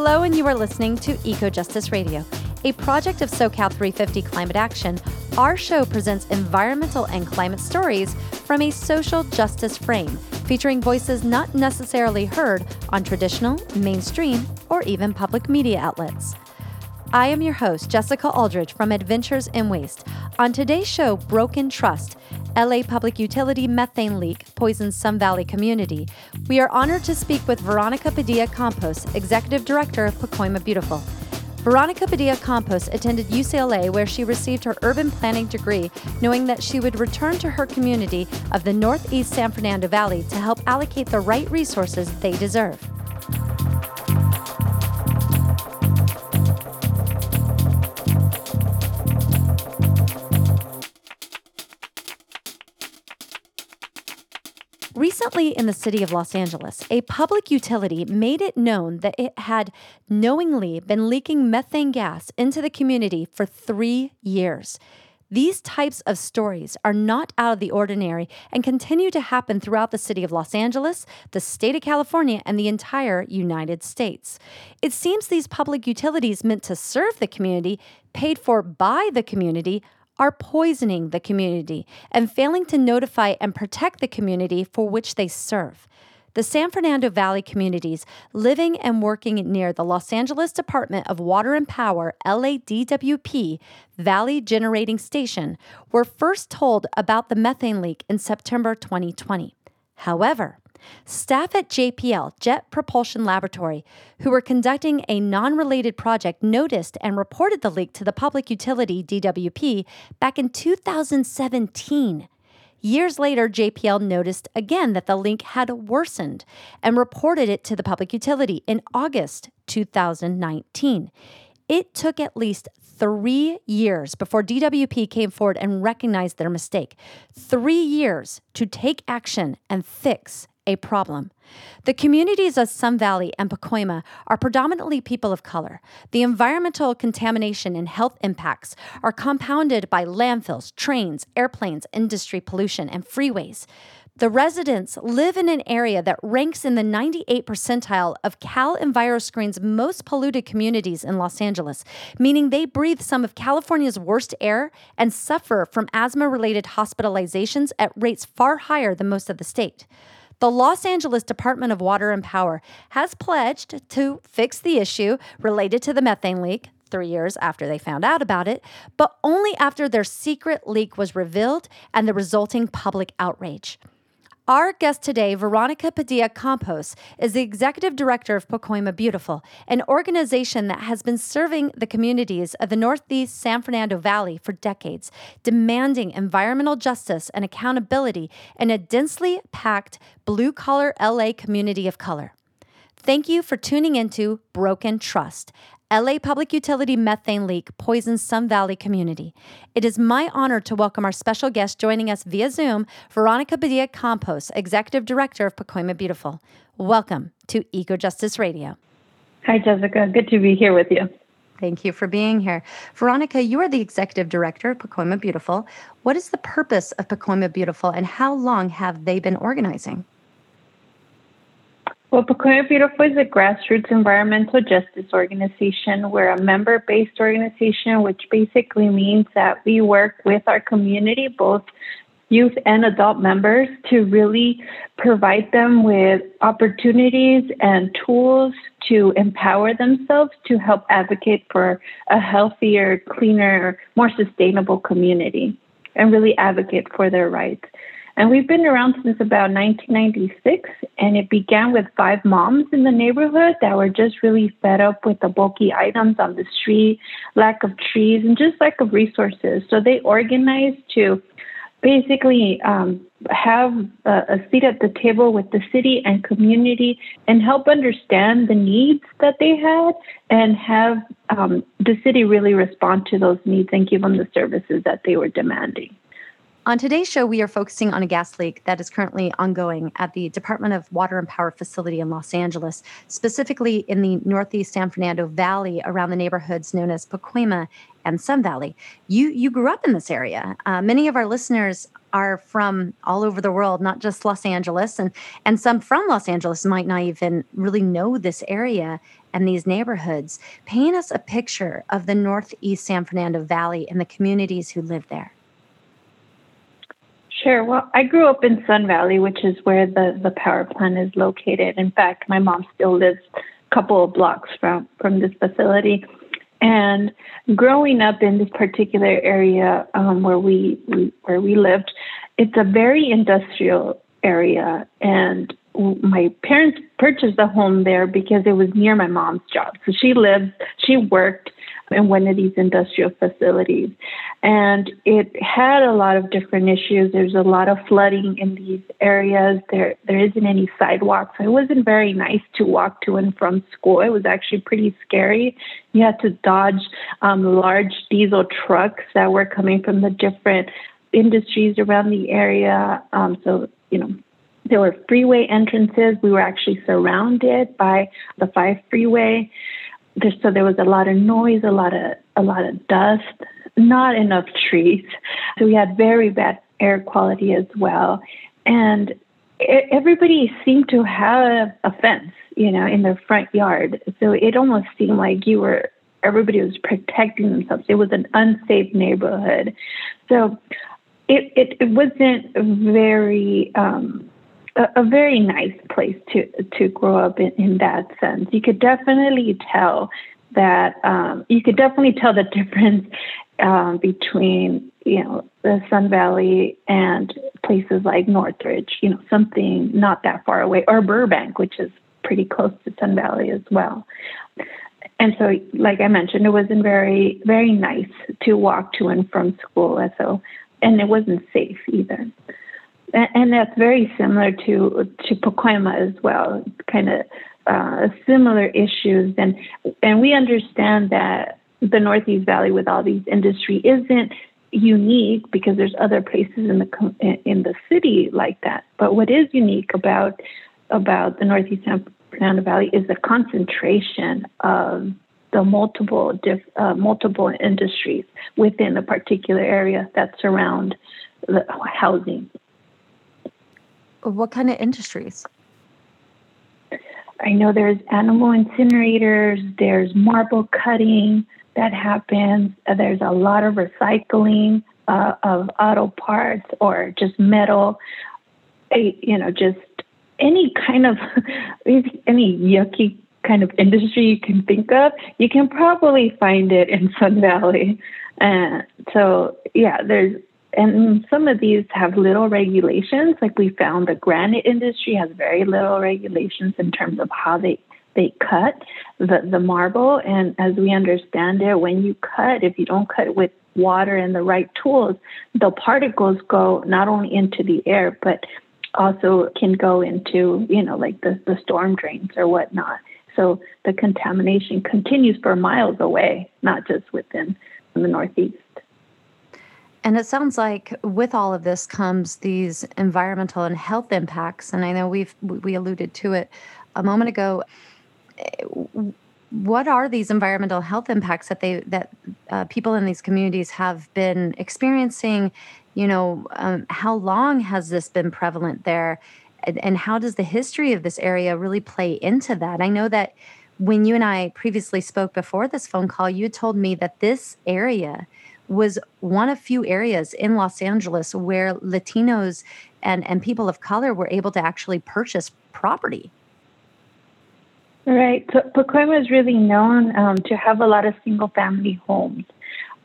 Hello, and you are listening to Eco Justice Radio, a project of SoCal 350 Climate Action. Our show presents environmental and climate stories from a social justice frame, featuring voices not necessarily heard on traditional, mainstream, or even public media outlets. I am your host, Jessica Aldridge from Adventures in Waste. On today's show, Broken Trust, LA Public Utility methane leak poisons Sun Valley community. We are honored to speak with Veronica Padilla Campos, Executive Director of Pacoima Beautiful. Veronica Padilla Campos attended UCLA where she received her urban planning degree, knowing that she would return to her community of the Northeast San Fernando Valley to help allocate the right resources they deserve. Recently, in the city of Los Angeles, a public utility made it known that it had knowingly been leaking methane gas into the community for three years. These types of stories are not out of the ordinary and continue to happen throughout the city of Los Angeles, the state of California, and the entire United States. It seems these public utilities meant to serve the community, paid for by the community, are poisoning the community and failing to notify and protect the community for which they serve. The San Fernando Valley communities living and working near the Los Angeles Department of Water and Power, LADWP, Valley Generating Station, were first told about the methane leak in September 2020. However, Staff at JPL, Jet Propulsion Laboratory, who were conducting a non related project, noticed and reported the leak to the public utility DWP back in 2017. Years later, JPL noticed again that the leak had worsened and reported it to the public utility in August 2019. It took at least three years before DWP came forward and recognized their mistake. Three years to take action and fix a problem. The communities of Sun Valley and Pacoima are predominantly people of color. The environmental contamination and health impacts are compounded by landfills, trains, airplanes, industry pollution, and freeways. The residents live in an area that ranks in the 98 percentile of Cal EnviroScreen's most polluted communities in Los Angeles, meaning they breathe some of California's worst air and suffer from asthma related hospitalizations at rates far higher than most of the state. The Los Angeles Department of Water and Power has pledged to fix the issue related to the methane leak three years after they found out about it, but only after their secret leak was revealed and the resulting public outrage. Our guest today, Veronica Padilla Campos, is the executive director of Pacoima Beautiful, an organization that has been serving the communities of the Northeast San Fernando Valley for decades, demanding environmental justice and accountability in a densely packed blue collar LA community of color. Thank you for tuning into Broken Trust, LA Public Utility methane leak poisons Sun Valley community. It is my honor to welcome our special guest joining us via Zoom, Veronica Padilla Campos, Executive Director of Pacoima Beautiful. Welcome to Eco Justice Radio. Hi, Jessica. Good to be here with you. Thank you for being here. Veronica, you are the Executive Director of Pacoima Beautiful. What is the purpose of Pacoima Beautiful and how long have they been organizing? Well, Pacoima Beautiful is a grassroots environmental justice organization. We're a member based organization, which basically means that we work with our community, both youth and adult members, to really provide them with opportunities and tools to empower themselves to help advocate for a healthier, cleaner, more sustainable community and really advocate for their rights. And we've been around since about 1996, and it began with five moms in the neighborhood that were just really fed up with the bulky items on the street, lack of trees, and just lack of resources. So they organized to basically um, have a, a, seat at the table with the city and community and help understand the needs that they had and have um, the city really respond to those needs and give them the services that they were demanding. On today's show, we are focusing on a gas leak that is currently ongoing at the Department of Water and Power facility in Los Angeles, specifically in the Northeast San Fernando Valley around the neighborhoods known as Pacoima and Sun Valley. You you grew up in this area. Uh, many of our listeners are from all over the world, not just Los Angeles, and and some from Los Angeles might not even really know this area and these neighborhoods. Paint us a picture of the Northeast San Fernando Valley and the communities who live there. Sure. Well, I grew up in Sun Valley, which is where the, the power plant is located. In fact, my mom still lives a couple of blocks from, from this facility. And growing up in this particular area um, where we, we where we lived, it's a very industrial area, and my parents purchased a home there because it was near my mom's job. So she lived, she worked in one of these industrial facilities. And it had a lot of different issues. There's a lot of flooding in these areas. There there isn't any sidewalks. It wasn't very nice to walk to and from school. It was actually pretty scary. You had to dodge um, large diesel trucks that were coming from the different industries around the area. Um, so, you know, there were freeway entrances. We were actually surrounded by the five freeway. There, so there was a lot of noise, a lot of a lot of dust, not enough trees. So we had very bad air quality as well, and everybody seemed to have a fence, you know, in their front yard. So it almost seemed like you were everybody was protecting themselves. It was an unsafe neighborhood. So it it, it wasn't very um, a, very nice place to to grow up in, in that sense. You could definitely tell that um, you could definitely tell the difference um, between you know the Sun Valley and places like Northridge. You know, something not that far away, or Burbank, which is pretty close to Sun Valley as well. And so, like I mentioned, it wasn't very very nice to walk to and from school. So, and it wasn't safe either and that's very similar to to Pacoima as well, kind of uh, similar issues, and and we understand that the Northeast Valley with all these industry isn't unique because there's other places in the in the city like that. But what is unique about about the Northeast San Fernando Valley is the concentration of the multiple diff, uh, multiple industries within a particular area that surround the housing. What kind of industries? I know there's animal incinerators, there's marble cutting that happens, uh, there's a lot of recycling uh, of auto parts or just metal, you know, just any kind of any yucky kind of industry you can think of, you can probably find it in Sun Valley. And so, yeah, there's and some of these have little regulations. Like we found the granite industry has very little regulations in terms of how they they cut the, the marble. And as we understand it, when you cut, if you don't cut with water and the right tools, the particles go not only into the air, but also can go into, you know, like the, the storm drains or whatnot. So the contamination continues for miles away, not just within the Northeast. And it sounds like with all of this comes these environmental and health impacts. And I know we've we alluded to it a moment ago. What are these environmental health impacts that they that uh, people in these communities have been experiencing? You know, um, how long has this been prevalent there, and, and how does the history of this area really play into that? I know that when you and I previously spoke before this phone call, you told me that this area was one of few areas in Los Angeles where Latinos and, and people of color were able to actually purchase property. Right. So Pacoima is really known um, to have a lot of single family homes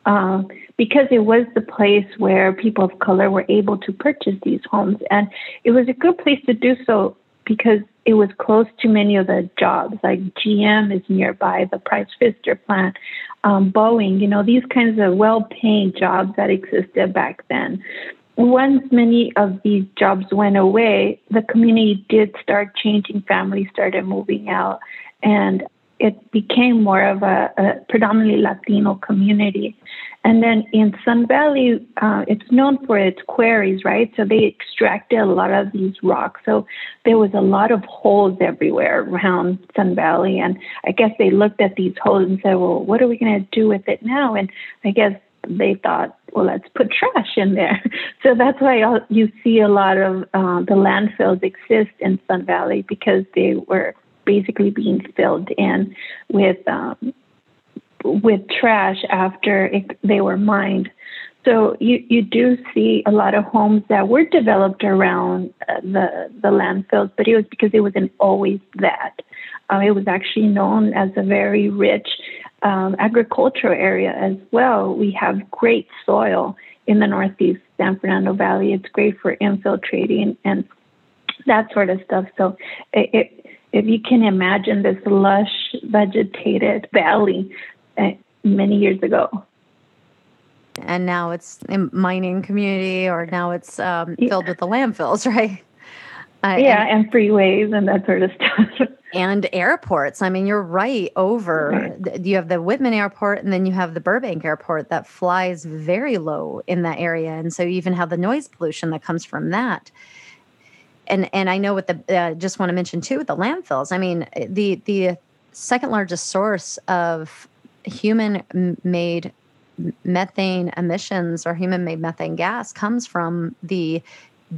uh, because it was the place where people of color were able to purchase these homes. And it was a good place to do so because it was close to many of the jobs, like GM is nearby, the Price Pfister plant, um, Boeing, you know, these kinds of well paying jobs that existed back then. Once many of these jobs went away, the community did start changing. Families started moving out, and it became more of a, a predominantly Latino community. And then in Sun Valley, uh, it's known for its quarries, right? So they extracted a lot of these rocks. So there was a lot of holes everywhere around Sun Valley. And I guess they looked at these holes and said, well, what are we going to do with it now? And I guess they thought, well, let's put trash in there. So that's why you see a lot of uh, the landfills exist in Sun Valley because they were basically being filled in with um, with trash after it, they were mined. So you, you do see a lot of homes that were developed around uh, the the landfills, but it was because it wasn't always that. Uh, it was actually known as a very rich um, agricultural area as well. We have great soil in the northeast San Fernando Valley. It's great for infiltrating and that sort of stuff. So it, it, if you can imagine this lush vegetated valley many years ago. And now it's a mining community, or now it's um, filled yeah. with the landfills, right? Uh, yeah, and, and, freeways and that sort of stuff. and airports. I mean, you're right over. Right. You have the Whiteman Airport, and then you have the Burbank Airport that flies very low in that area, and so you even have the noise pollution that comes from that. And and I know what the uh, just want to mention too with the landfills. I mean, the the second largest source of human made methane emissions or human made methane gas comes from the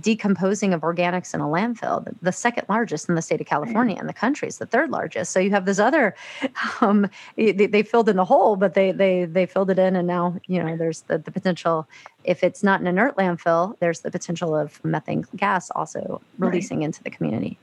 decomposing of organics in a landfill, the second largest in the state of California, and the country is the third largest. So you have this other, um, they, they, filled in the hole, but they they they filled it in, and now you know there's the, the potential. If it's not an inert landfill, there's the potential of methane gas also releasing right. into the community.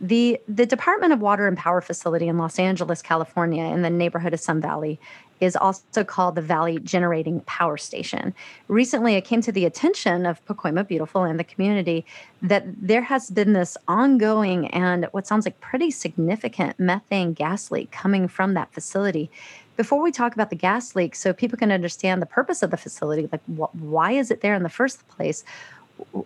The, the Department of Water and Power facility in Los Angeles, California, in the neighborhood of Sun Valley, is also called the Valley Generating Power Station. Recently, it came to the attention of Pacoima Beautiful and the community that there has been this ongoing and what sounds like pretty significant methane gas leak coming from that facility. Before we talk about the gas leak, so people can understand the purpose of the facility, like wh- why is it there in the first place?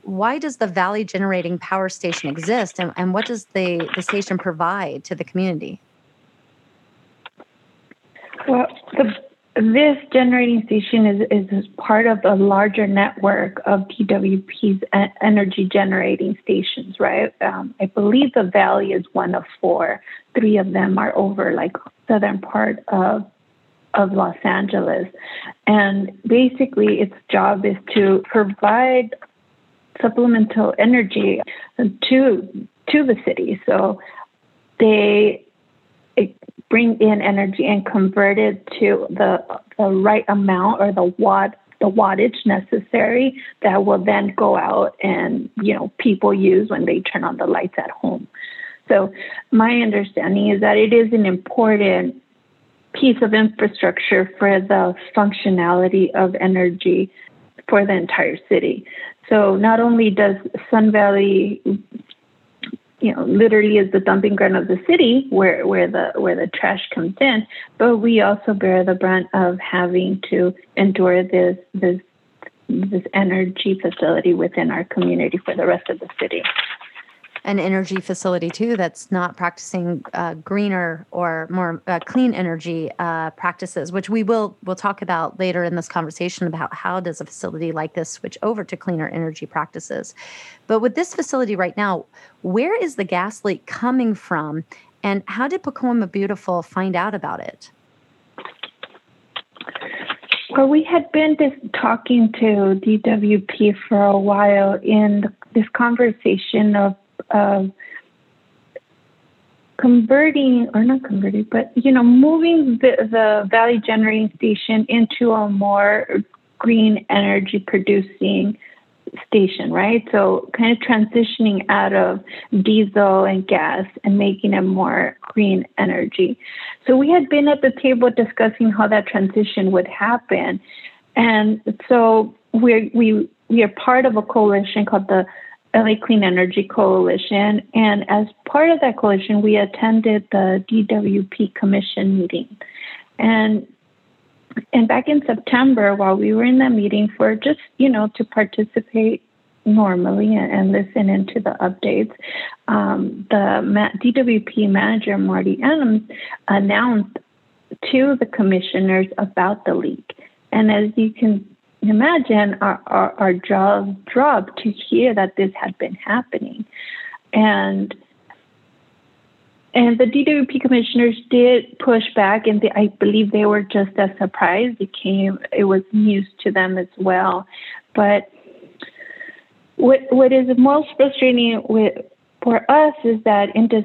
Why does the Valley Generating Power Station exist, and, and what does the, the station provide to the community? Well, the, this generating station is, is part of a larger network of DWP's energy generating stations, right? Um, I believe the Valley is one of four. Three of them are over like southern part of of Los Angeles. And basically, its job is to provide supplemental energy to to the city. So they bring in energy and convert it to the the right amount or the watt the wattage necessary that will then go out and you know people use when they turn on the lights at home. So my understanding is that it is an important piece of infrastructure for the functionality of energy for the entire city. So not only does Sun Valley, you know, literally is the dumping ground of the city where, where the where the trash comes in, but we also bear the brunt of having to endure this this this energy facility within our community for the rest of the city an energy facility too that's not practicing uh, greener or more uh, clean energy uh, practices, which we will we'll talk about later in this conversation about how does a facility like this switch over to cleaner energy practices. But with this facility right now, where is the gas leak coming from, and how did Pacoima Beautiful find out about it? Well, we had been talking to DWP for a while in this conversation of of converting or not converting, but you know, moving the, the Valley Generating Station into a more green energy producing station, right? So kind of transitioning out of diesel and gas and making it more green energy. So we had been at the table discussing how that transition would happen. And so we we we are part of a coalition called the LA Clean Energy Coalition. And as part of that coalition, we attended the DWP Commission meeting. And and back in September, while we were in that meeting for just, you know, to participate normally and, and listen into the updates, um, the DWP manager, Marty Adams, announced to the commissioners about the leak And as you can imagine, our, our, our dropped to hear that this had been happening. And and the DWP commissioners did push back, and they, I believe they were just as surprised. It came, it was news to them as well. But what what is most frustrating with for us is that in this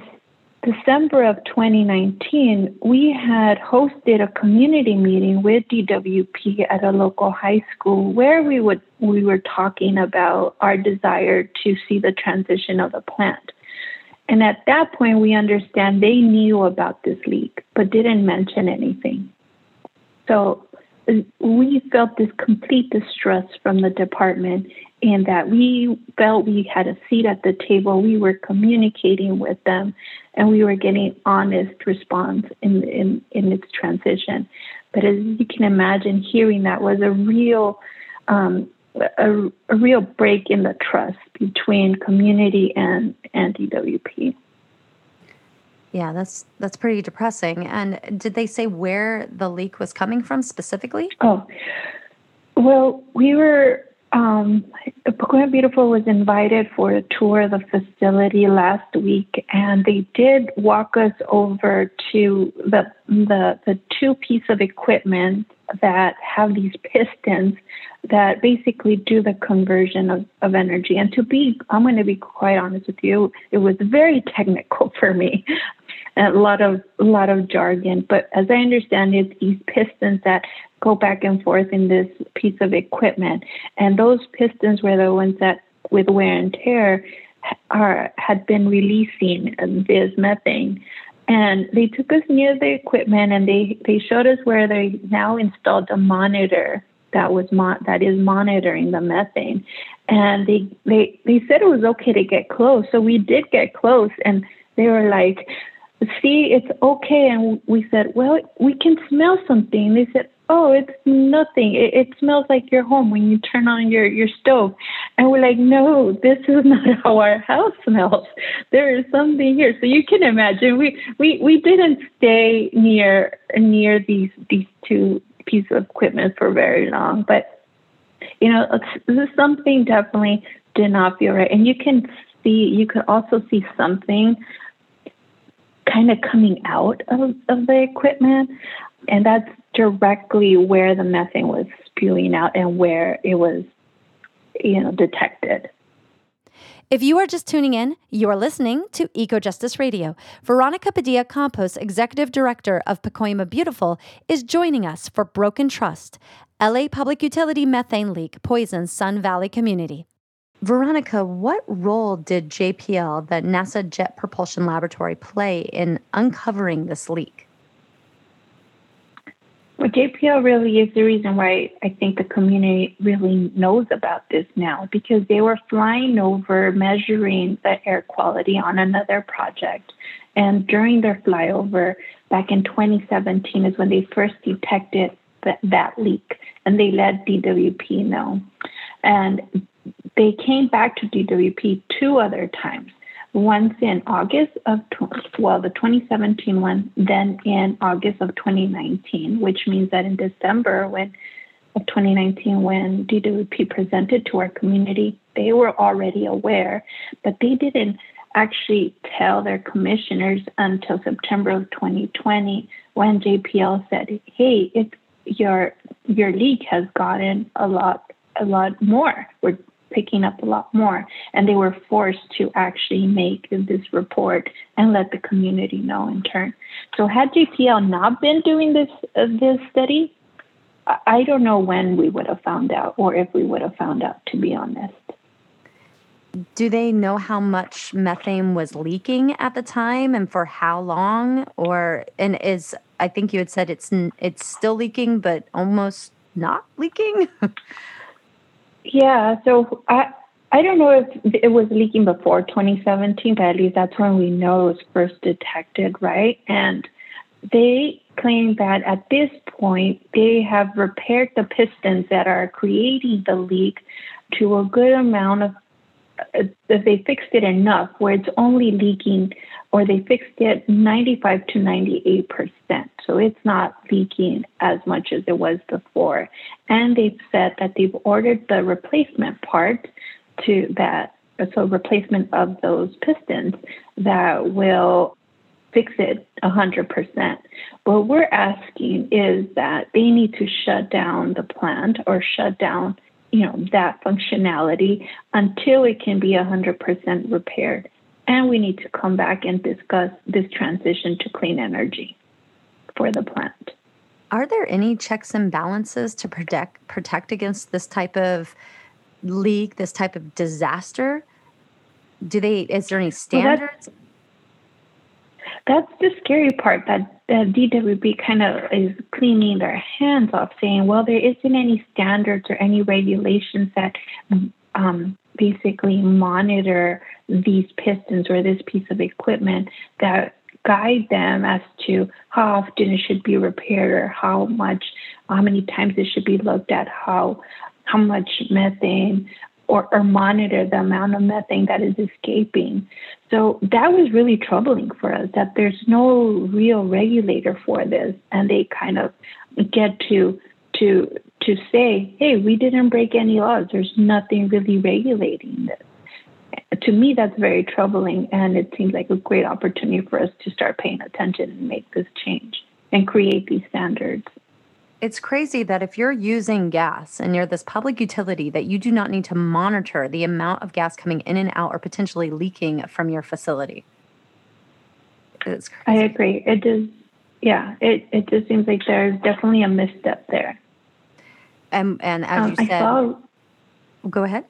December of 2019, we had hosted a community meeting with DWP at a local high school where we would we were talking about our desire to see the transition of the plant. And at that point, we understand they knew about this leak, but didn't mention anything. So uh, we felt this complete distress from the department and that we felt we had a seat at the table. We were communicating with them and we were getting honest response in, in, in its transition. But as you can imagine, hearing that was a real um, a, a real break in the trust between community and, and DWP. Yeah, that's that's pretty depressing. And did they say where the leak was coming from specifically? Oh, well, we were um, Pacoima Beautiful was invited for a tour of the facility last week, and they did walk us over to the the, the two piece of equipment that have these pistons that basically do the conversion of, of energy. And to be, I'm going to be quite honest with you, it was very technical for me And a lot of a lot of jargon. But as I understand it, these pistons that go back and forth in this piece of equipment, and those pistons were the ones that, with wear and tear, are had been releasing this methane. And they took us near the equipment, and they they showed us where they now installed a monitor that was that is monitoring the methane. And they they they said it was okay to get close, so we did get close, and they were like, see, it's okay. And we said, well, we can smell something. They said, oh, it's nothing. It, it smells like your home when you turn on your, your stove. And we're like, no, this is not how our house smells. There is something here. So you can imagine we, we, we didn't stay near, near these, these two pieces of equipment for very long, but you know, something definitely did not feel right. And you can see, you could also see something kind of coming out of, of the equipment. And that's directly where the methane was spewing out and where it was, you know, detected. If you are just tuning in, you are listening to Eco Justice Radio. Veronica Padilla Campos, Executive Director of Pacoima Beautiful, is joining us for Broken Trust, LA Public Utility Methane Leak Poisons Sun Valley Community. Veronica, what role did JPL, the NASA Jet Propulsion Laboratory, play in uncovering this leak? Well, JPL really is the reason why I think the community really knows about this now because they were flying over measuring the air quality on another project. And during their flyover back in 2017 is when they first detected that, that leak and they let DWP know. And they came back to DWP two other times. Once in August of, well, the 2017 one, then in August of 2019, which means that in December when of 2019, when DWP presented to our community, they were already aware, but they didn't actually tell their commissioners until September of 2020 when JPL said, "Hey, your your leak has gotten a lot a lot more. We're picking up a lot more. And they were forced to actually make this report and let the community know in turn. So had JPL not been doing this uh, this study, I don't know when we would have found out or if we would have found out, to be honest. Do they know how much methane was leaking at the time and for how long? Or and is I think you had said it's it's still leaking, but almost not leaking. Yeah, so I I don't know if it was leaking before 2017, but at least that's when we know it was first detected, right? And they claim that at this point they have repaired the pistons that are creating the leak to a good amount of that they fixed it enough where it's only leaking, or they fixed it 95 to 98 percent. So it's not leaking as much as it was before. And they've said that they've ordered the replacement part to that, so replacement of those pistons that will fix it 100%. What we're asking is that they need to shut down the plant or shut down, you know, that functionality until it can be 100% repaired. And we need to come back and discuss this transition to clean energy for the plant. Are there any checks and balances to protect protect against this type of leak, this type of disaster? Do they is there any standards? Well, that's the scary part that the DWP kind of is cleaning their hands off, saying, well, there isn't any standards or any regulations that um, basically monitor these pistons or this piece of equipment that guide them as to how often it should be repaired or how much, how many times it should be looked at, how how much methane or, or monitor the amount of methane that is escaping. So that was really troubling for us that there's no real regulator for this, and they kind of get to to to say, hey, we didn't break any laws. There's nothing really regulating this. To me, that's very troubling, and it seems like a great opportunity for us to start paying attention and make this change and create these standards it's crazy that if you're using gas and you're this public utility that you do not need to monitor the amount of gas coming in and out or potentially leaking from your facility. It's crazy. I agree. It does yeah, it, it just seems like there's definitely a misstep there. And and as um, you said saw, go ahead.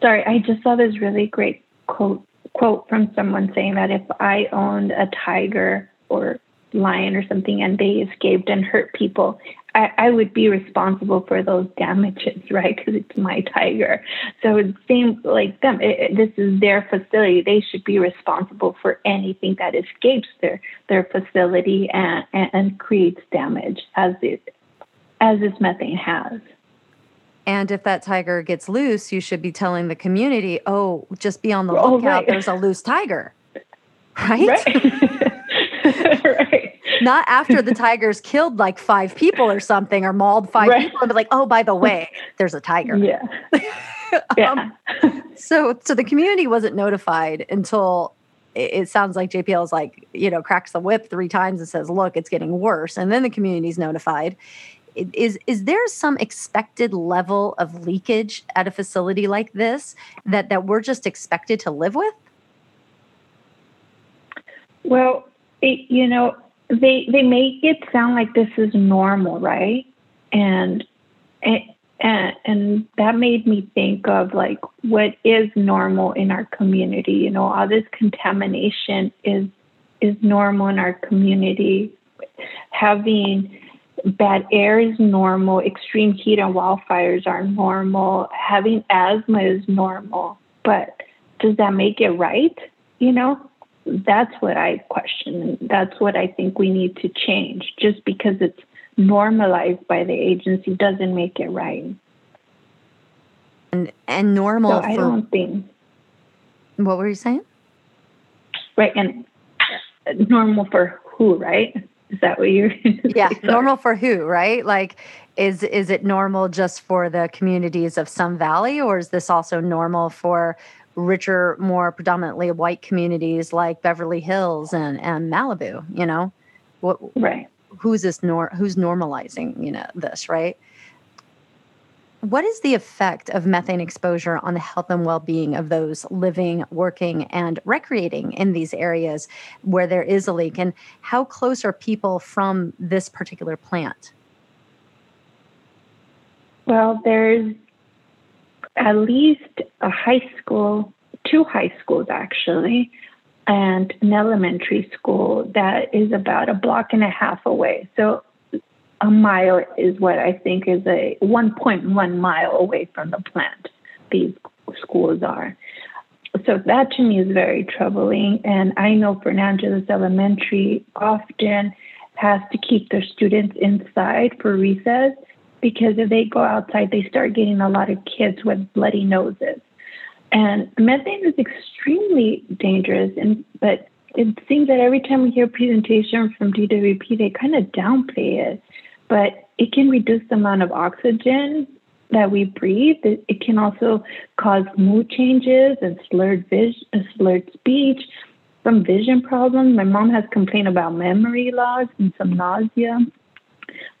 Sorry, I just saw this really great quote quote from someone saying that if I owned a tiger or lion or something and they escaped and hurt people, I, I would be responsible for those damages, right? Because it's my tiger. So it seems like them. It, this is their facility. They should be responsible for anything that escapes their their facility and, and, and creates damage, as it as this methane has. And if that tiger gets loose, you should be telling the community, "Oh, just be on the oh, lookout. Right. There's a loose tiger." Right. right. right. Not after the tigers killed like five people or something or mauled five right. people and be like, oh, by the way, there's a tiger. Yeah. yeah. Um, so so the community wasn't notified until it sounds like JPL is like, you know, cracks the whip three times and says, look, it's getting worse. And then the community's notified. Is is there some expected level of leakage at a facility like this that that we're just expected to live with? Well, it, you know, they they make it sound like this is normal, right? And and and that made me think of like what is normal in our community. You know, all this contamination is is normal in our community. Having bad air is normal. Extreme heat and wildfires are normal. Having asthma is normal. But does that make it right? You know, that's what I question. That's what I think we need to change. Just because it's normalized by the agency doesn't make it right. And and normal. So I don't think. What were you saying? Right, and normal for who? Right? Is that what you're? yeah, normal for who? Right? Like, is is it normal just for the communities of Sun Valley, or is this also normal for richer, more predominantly white communities like Beverly Hills and, and Malibu, you know? What right. who's this nor who's normalizing, you know, this, right? What is the effect of methane exposure on the health and well-being of those living, working, and recreating in these areas where there is a leak? And how close are people from this particular plant? Well, there's at least a high school, two high schools actually, and an elementary school that is about a block and a half away. So a mile is what I think is a 1.1 mile away from the plant. These schools are. So that to me is very troubling. And I know Fernangeles Elementary often has to keep their students inside for recess because if they go outside, they start getting a lot of kids with bloody noses. And methane is extremely dangerous, and but it seems that every time we hear a presentation from DWP, they kind of downplay it. But it can reduce the amount of oxygen that we breathe. It, it can also cause mood changes and slurred vision, slurred speech, some vision problems. My mom has complained about memory loss and some nausea.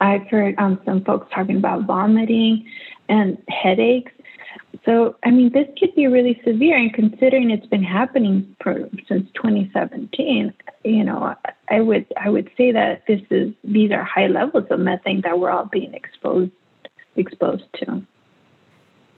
I've heard um, some folks talking about vomiting and headaches. So, I mean, this could be really severe, and considering it's been happening for, since 2017, you know, I would I would say that this is these are high levels of methane that we're all being exposed exposed to.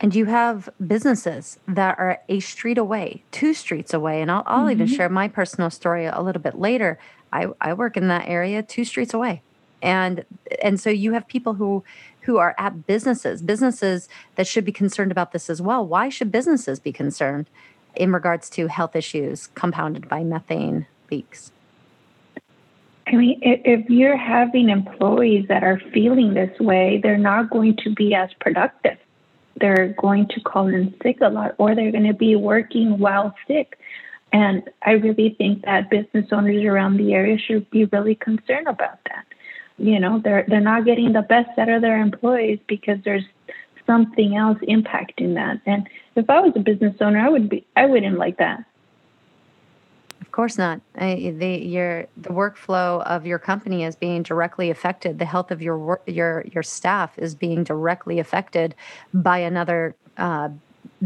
And you have businesses that are a street away, two streets away, and I'll, I'll mm-hmm. even share my personal story a little bit later. I, I work in that area, two streets away and and so you have people who who are at businesses businesses that should be concerned about this as well why should businesses be concerned in regards to health issues compounded by methane leaks I mean, if you're having employees that are feeling this way, they're not going to be as productive. They're going to call in sick a lot, or they're going to be working while sick. And I really think that business owners around the area should be really concerned about that you know they're they're not getting the best out of their employees because there's something else impacting that. And if i was a business owner i would be i wouldn't like that. Of course not. I, the your the workflow of your company is being directly affected. The health of your your your staff is being directly affected by another uh,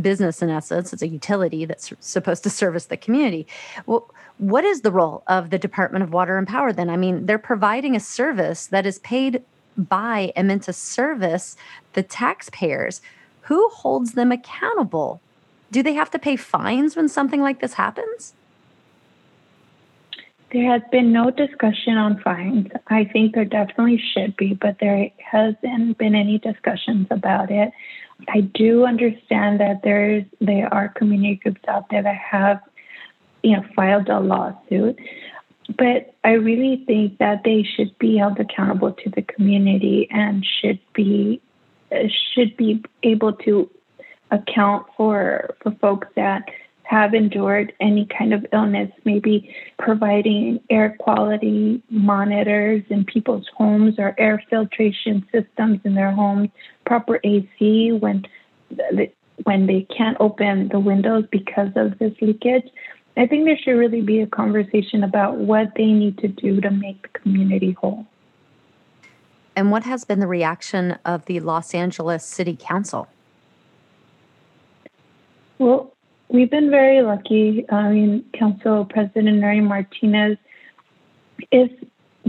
business in essence it's a utility that's supposed to service the community. Well what is the role of the department of water and power then? I mean they're providing a service that is paid by and meant to service the taxpayers. Who holds them accountable? Do they have to pay fines when something like this happens? There has been no discussion on fines. I think there definitely should be, but there hasn't been any discussions about it. I do understand that there's there are community groups out there that have, you know, filed a lawsuit, but I really think that they should be held accountable to the community and should be should be able to account for for folks that have endured any kind of illness, maybe providing air quality monitors in people's homes or air filtration systems in their homes, proper AC when when they can't open the windows because of this leakage. I think there should really be a conversation about what they need to do to make the community whole. And what has been the reaction of the Los Angeles City Council? Well, We've been very lucky. I mean, Council President Nury Martinez is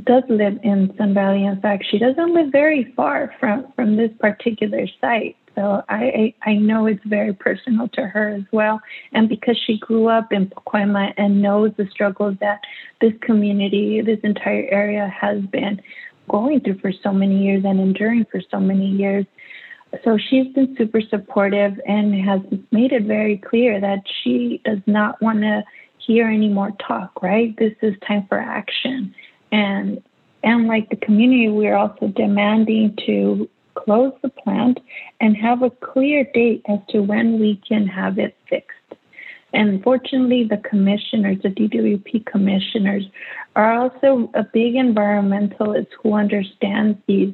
does live in Sun Valley. In fact, she doesn't live very far from from this particular site. So I I know it's very personal to her as well. And because she grew up in Pacoima and knows the struggles that this community, this entire area has been going through for so many years and enduring for so many years, so she's been super supportive and has made it very clear that she does not want to hear any more talk right? This is time for action. And and like the community we're also demanding to close the plant and have a clear date as to when we can have it fixed. And fortunately the commissioners the dwp commissioners are also a big environmentalist who understands these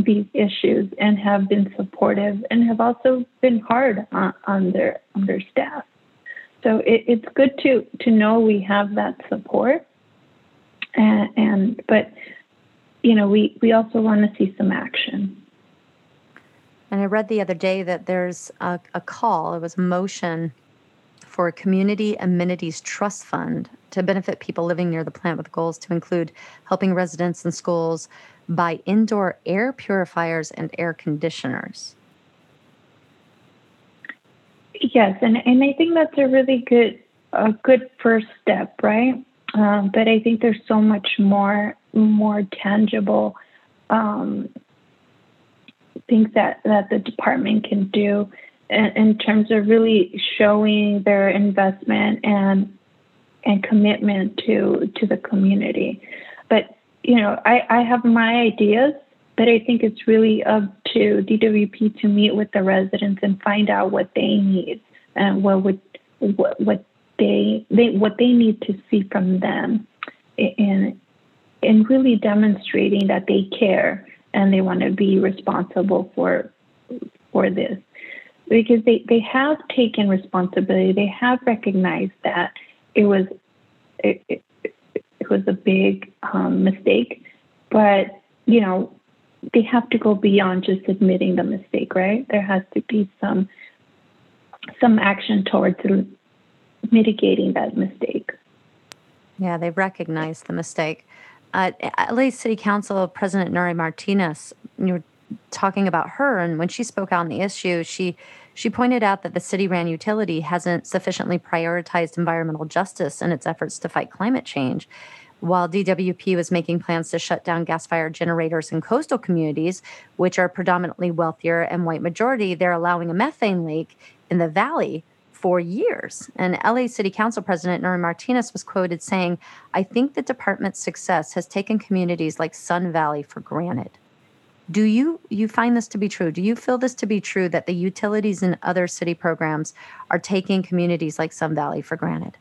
these issues and have been supportive and have also been hard on, on their on their staff. So it, it's good to to know we have that support, and, and but you know we we also want to see some action. And I read the other day that there's a, a call. It was a motion for a community amenities trust fund to benefit people living near the plant with goals to include helping residents and schools buy indoor air purifiers and air conditioners. Yes, and, and I think that's a really good a good first step, right? Um, but I think there's so much more more tangible um, things that, that the department can do in, in terms of really showing their investment and and commitment to to the community. You know, I, I have my ideas, but I think it's really up to DWP to meet with the residents and find out what they need and what would what, what they they what they need to see from them. And in really demonstrating that they care and they want to be responsible for for this. Because they, they have taken responsibility they have recognized that it was it, it was a big um, mistake. But you know they have to go beyond just admitting the mistake right? There has to be some some action towards mitigating that mistake. Yeah they recognize the mistake. Uh, LA City Council President Nury Martinez, you were talking about her, and when she spoke out on the issue, she she pointed out that the city ran utility hasn't sufficiently prioritized environmental justice in its efforts to fight climate change. While DWP was making plans to shut down gas fired generators in coastal communities, which are predominantly wealthier and white majority, they're allowing a methane leak in the valley for years. And LA City Council President Nury Martinez was quoted saying, I think the department's success has taken communities like Sun Valley for granted. Do you you find this to be true? Do you feel this to be true that the utilities and other city programs are taking communities like Sun Valley for granted?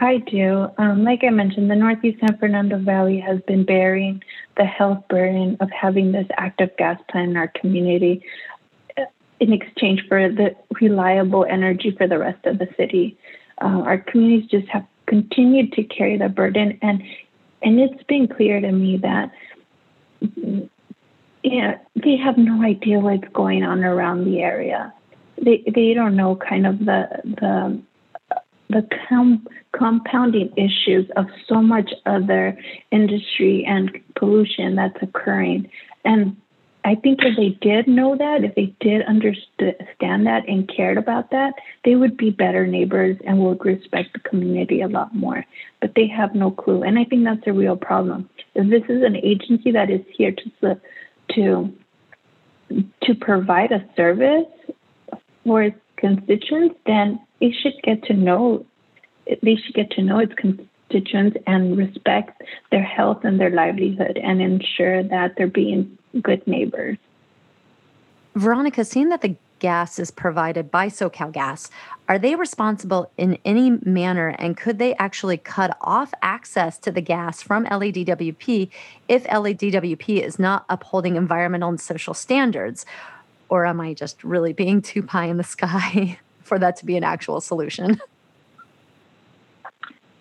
I do. Um, like I mentioned, the Northeast San Fernando Valley has been bearing the health burden of having this active gas plant in our community in exchange for the reliable energy for the rest of the city. Uh, our communities just have continued to carry the burden, and and it's been clear to me that yeah, they have no idea what's going on around the area. They they don't know kind of the the the com- compounding issues of so much other industry and pollution that's occurring, and I think if they did know that, if they did understand that and cared about that, they would be better neighbors and would respect the community a lot more. But they have no clue, and I think that's a real problem. If this is an agency that is here to to to provide a service for its constituents, then it should get to know they should get to know its constituents and respect their health and their livelihood and ensure that they're being good neighbors. Veronica, seeing that the gas is provided by SoCal Gas, are they responsible in any manner and could they actually cut off access to the gas from LADWP if LADWP is not upholding environmental and social standards? Or am I just really being too pie in the sky for that to be an actual solution?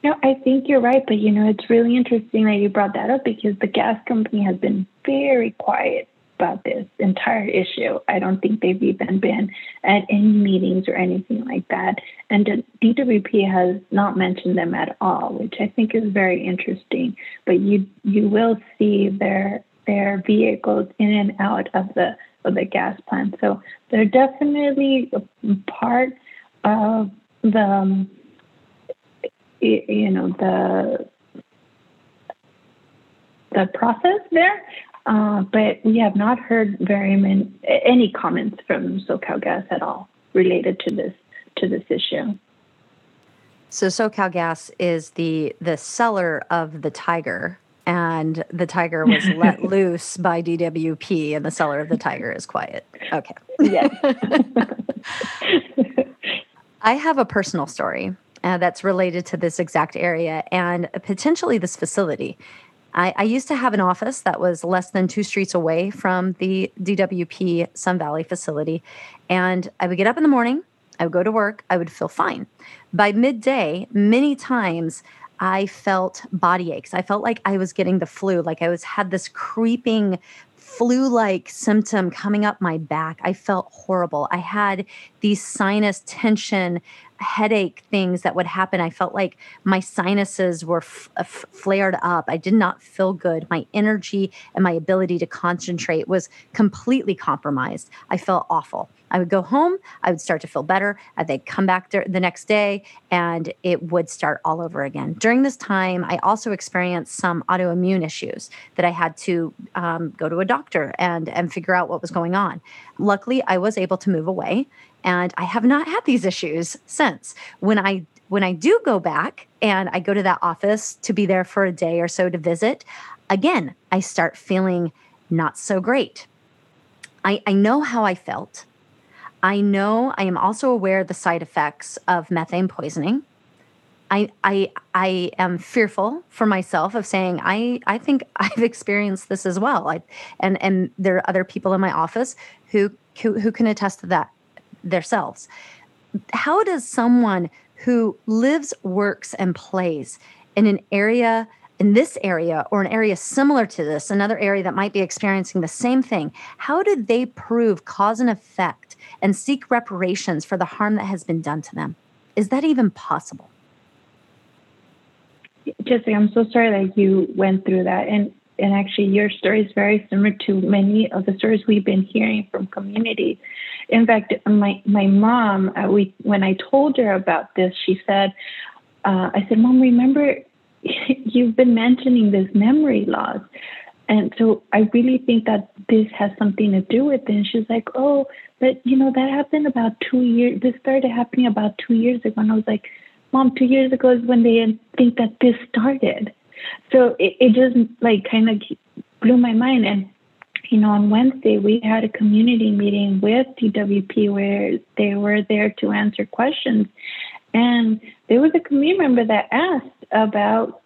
No, I think you're right, but you know, it's really interesting that you brought that up because the gas company has been very quiet about this entire issue. I don't think they've even been at any meetings or anything like that. And DWP has not mentioned them at all, which I think is very interesting. But you you will see their their vehicles in and out of the of the gas plant. So they're definitely part of the you know the the process there. Uh, but we have not heard very many any comments from SoCal Gas at all related to this to this issue. So SoCal Gas is the the seller of the Tiger, and the Tiger was let loose by DWP, and the seller of the Tiger is quiet. Okay. Yes. I have a personal story uh, that's related to this exact area and potentially this facility. I, I, used to have an office that was less than two streets away from the DWP Sun Valley facility. And I would get up in the morning, I would go to work, I would feel fine. By midday, many times I felt body aches. I felt like I was getting the flu, like I was had this creeping flu like symptom coming up my back. I felt horrible. I had these sinus tension headache things that would happen. I felt like my sinuses were f- uh, f- flared up. I did not feel good. My energy and my ability to concentrate was completely compromised. I felt awful. I would go home, I would start to feel better. I'd come back the next day and it would start all over again. During this time, I also experienced some autoimmune issues that I had to um, go to a doctor and, and figure out what was going on. Luckily, I was able to move away and I have not had these issues since. When I when I do go back and I go to that office to be there for a day or so to visit, again, I start feeling not so great. I, I know how I felt. I know I am also aware of the side effects of methane poisoning. I I I am fearful for myself of saying I I think I've experienced this as well. I, and and there are other people in my office who who, who can attest to that themselves. How does someone who lives, works, and plays in an area in this area or an area similar to this, another area that might be experiencing the same thing, how do they prove cause and effect and seek reparations for the harm that has been done to them? Is that even possible? Jessica, I'm so sorry that you went through that. And and actually your story is very similar to many of the stories we've been hearing from community. In fact, my my mom, uh, we when I told her about this, she said, uh, "I said, Mom, remember you've been mentioning this memory loss. And so I really think that this has something to do with it. And she's like, oh, but you know, that happened about two years. This started happening about two years ago. And I was like, mom, two years ago is when they think that this started. So it, it just like kind of blew my mind. And, you know, on Wednesday, we had a community meeting with DWP where they were there to answer questions. And there was a community member that asked about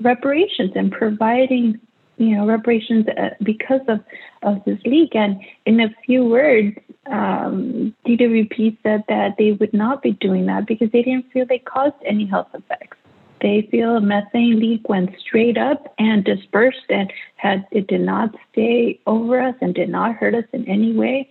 reparations and providing you know reparations uh, because of of this leak and in a few words um, dwp said that they would not be doing that because they didn't feel they caused any health effects they feel a methane leak went straight up and dispersed and had it did not stay over us and did not hurt us in any way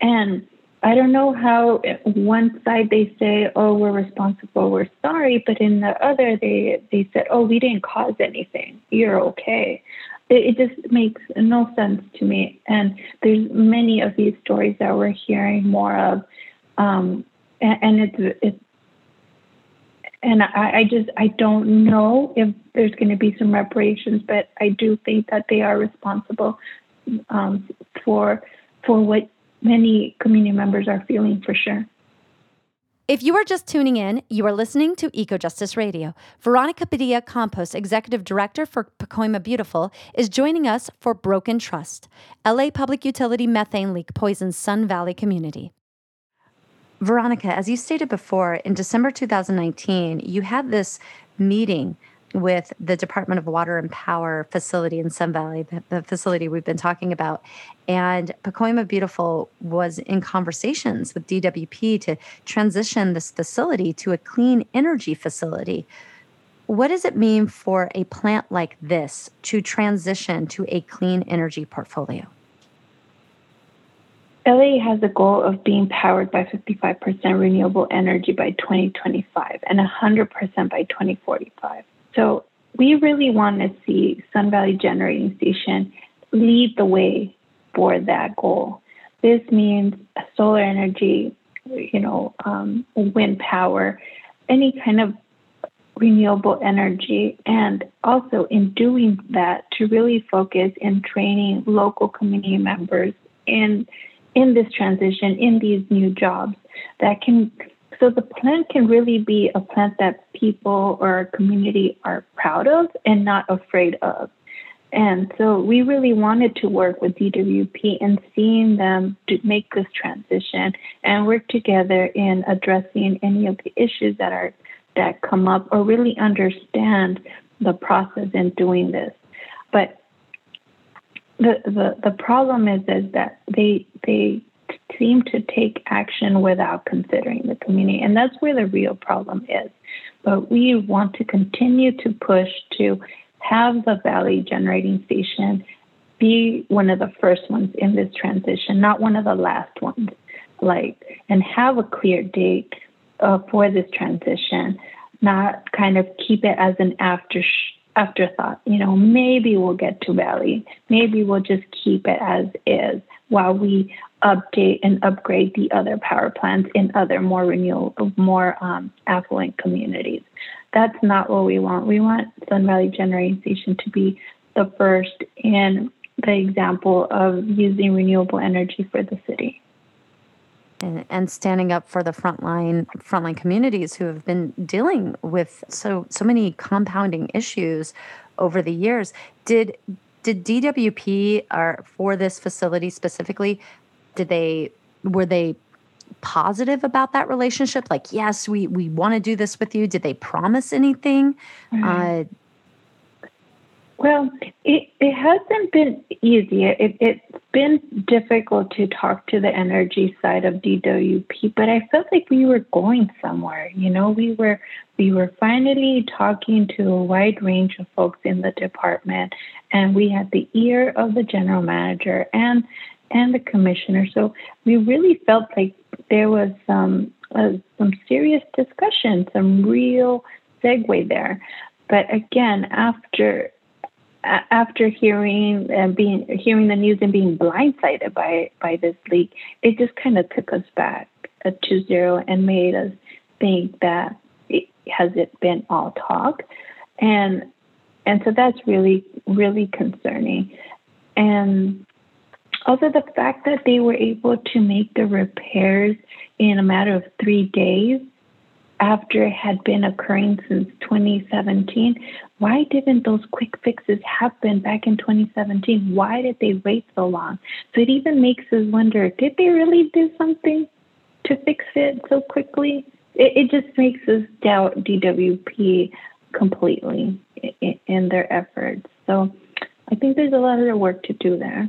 and I don't know how one side they say, "Oh, we're responsible, we're sorry," but in the other they they said, "Oh, we didn't cause anything. You're okay." It, it just makes no sense to me. And there's many of these stories that we're hearing more of, um, and, and it's it's and I, I, just I don't know if there's going to be some reparations, but I do think that they are responsible um, for for what many community members are feeling for sure. If you are just tuning in, you are listening to Eco Justice Radio. Veronica Padilla Campos, Executive Director for Pacoima Beautiful, is joining us for Broken Trust. LA Public Utility methane leak poisons Sun Valley community. Veronica, as you stated before, in December 2019, you had this meeting with the Department of Water and Power facility in Sun Valley, the, the facility we've been talking about. And Pacoima Beautiful was in conversations with DWP to transition this facility to a clean energy facility. What does it mean for a plant like this to transition to a clean energy portfolio? LA has a goal of being powered by 55% renewable energy by 2025 and 100% by 2045. So we really want to see Sun Valley Generating Station lead the way for that goal. This means solar energy, you know, um, wind power, any kind of renewable energy, and also in doing that to really focus in training local community members in in this transition in these new jobs that can so the plant can really be a plant that people or our community are proud of and not afraid of. And so we really wanted to work with DWP and seeing them to make this transition and work together in addressing any of the issues that are that come up or really understand the process in doing this. But the the, the problem is is that they they seem to take action without considering the community. And that's where the real problem is. But we want to continue to push to have the Valley Generating Station be one of the first ones in this transition, not one of the last ones. Like, and have a clear date uh, for this transition, not kind of keep it as an after afterthought. You know, maybe we'll get to Valley. Maybe we'll just keep it as is while we update and upgrade the other power plants in other more renewable, more um, affluent communities. That's not what we want. We want Sun Valley Generating Station to be the first in the example of using renewable energy for the city. And, and, standing up for the frontline frontline communities who have been dealing with so so many compounding issues over the years. Did did DWP or for this facility specifically did they were they positive about that relationship? Like, yes, we we want to do this with you. Did they promise anything? Uh, well, it, it hasn't been easy. It, it's been difficult to talk to the energy side of DWP, but I felt like we were going somewhere. You know, we were we were finally talking to a wide range of folks in the department, and we had the ear of the general manager and and the commissioner. So we really felt like there was some uh, some serious discussion, some real segue there. But again, after after hearing and being hearing the news and being blindsided by by this leak, it just kind of took us back uh, to zero and made us think that it, has it been all talk, and and so that's really really concerning, and also the fact that they were able to make the repairs in a matter of three days after it had been occurring since 2017, why didn't those quick fixes happen back in 2017? Why did they wait so long? So it even makes us wonder did they really do something to fix it so quickly? It, it just makes us doubt DWP completely in, in their efforts. So I think there's a lot of work to do there